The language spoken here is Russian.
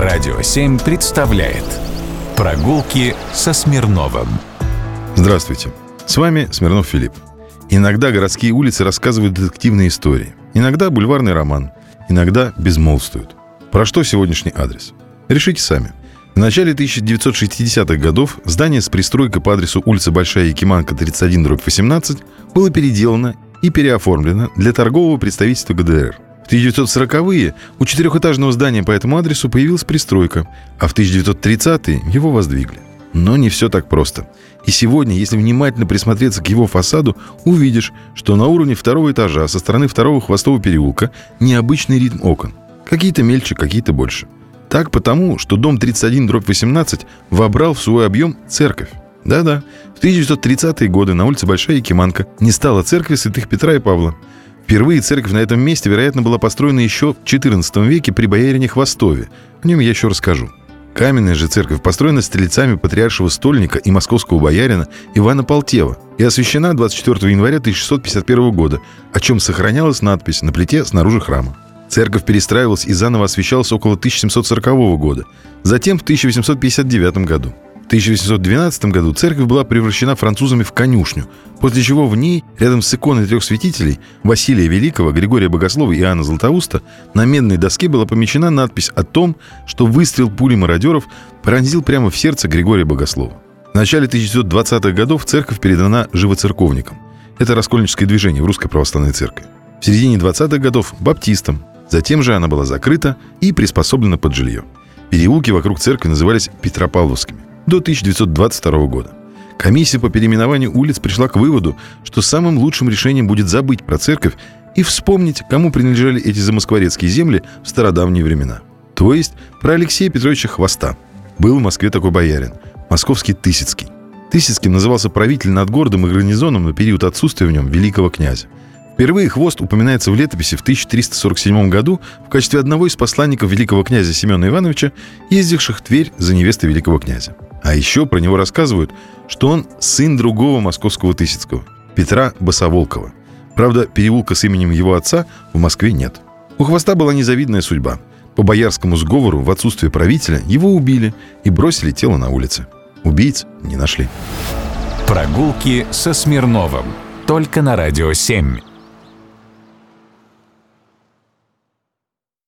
Радио 7 представляет Прогулки со Смирновым Здравствуйте, с вами Смирнов Филипп. Иногда городские улицы рассказывают детективные истории, иногда бульварный роман, иногда безмолвствуют. Про что сегодняшний адрес? Решите сами. В начале 1960-х годов здание с пристройкой по адресу улица Большая Якиманка, 31, дробь 18 было переделано и переоформлено для торгового представительства ГДР – 1940-е у четырехэтажного здания по этому адресу появилась пристройка, а в 1930-е его воздвигли. Но не все так просто. И сегодня, если внимательно присмотреться к его фасаду, увидишь, что на уровне второго этажа со стороны второго хвостового переулка необычный ритм окон. Какие-то мельче, какие-то больше. Так потому, что дом 31 дробь 18 вобрал в свой объем церковь. Да-да, в 1930-е годы на улице Большая Якиманка не стало церкви святых Петра и Павла. Впервые церковь на этом месте, вероятно, была построена еще в XIV веке при боярине Хвостове. О нем я еще расскажу. Каменная же церковь построена стрельцами патриаршего стольника и московского боярина Ивана Полтева и освящена 24 января 1651 года, о чем сохранялась надпись на плите снаружи храма. Церковь перестраивалась и заново освещалась около 1740 года, затем в 1859 году. 1812 году церковь была превращена французами в конюшню, после чего в ней, рядом с иконой трех святителей, Василия Великого, Григория Богослова и Иоанна Златоуста, на медной доске была помещена надпись о том, что выстрел пули мародеров пронзил прямо в сердце Григория Богослова. В начале 1920-х годов церковь передана живоцерковникам. Это раскольническое движение в Русской Православной Церкви. В середине 20-х годов – баптистам. Затем же она была закрыта и приспособлена под жилье. Переулки вокруг церкви назывались Петропавловскими до 1922 года. Комиссия по переименованию улиц пришла к выводу, что самым лучшим решением будет забыть про церковь и вспомнить, кому принадлежали эти замоскворецкие земли в стародавние времена. То есть про Алексея Петровича Хвоста. Был в Москве такой боярин, московский Тысяцкий. Тысяцким назывался правитель над городом и гарнизоном на период отсутствия в нем великого князя. Впервые хвост упоминается в летописи в 1347 году в качестве одного из посланников великого князя Семена Ивановича, ездивших в Тверь за невестой великого князя. А еще про него рассказывают, что он сын другого московского Тысяцкого, Петра Босоволкова. Правда, переулка с именем его отца в Москве нет. У Хвоста была незавидная судьба. По боярскому сговору в отсутствие правителя его убили и бросили тело на улице. Убийц не нашли. Прогулки со Смирновым. Только на «Радио 7».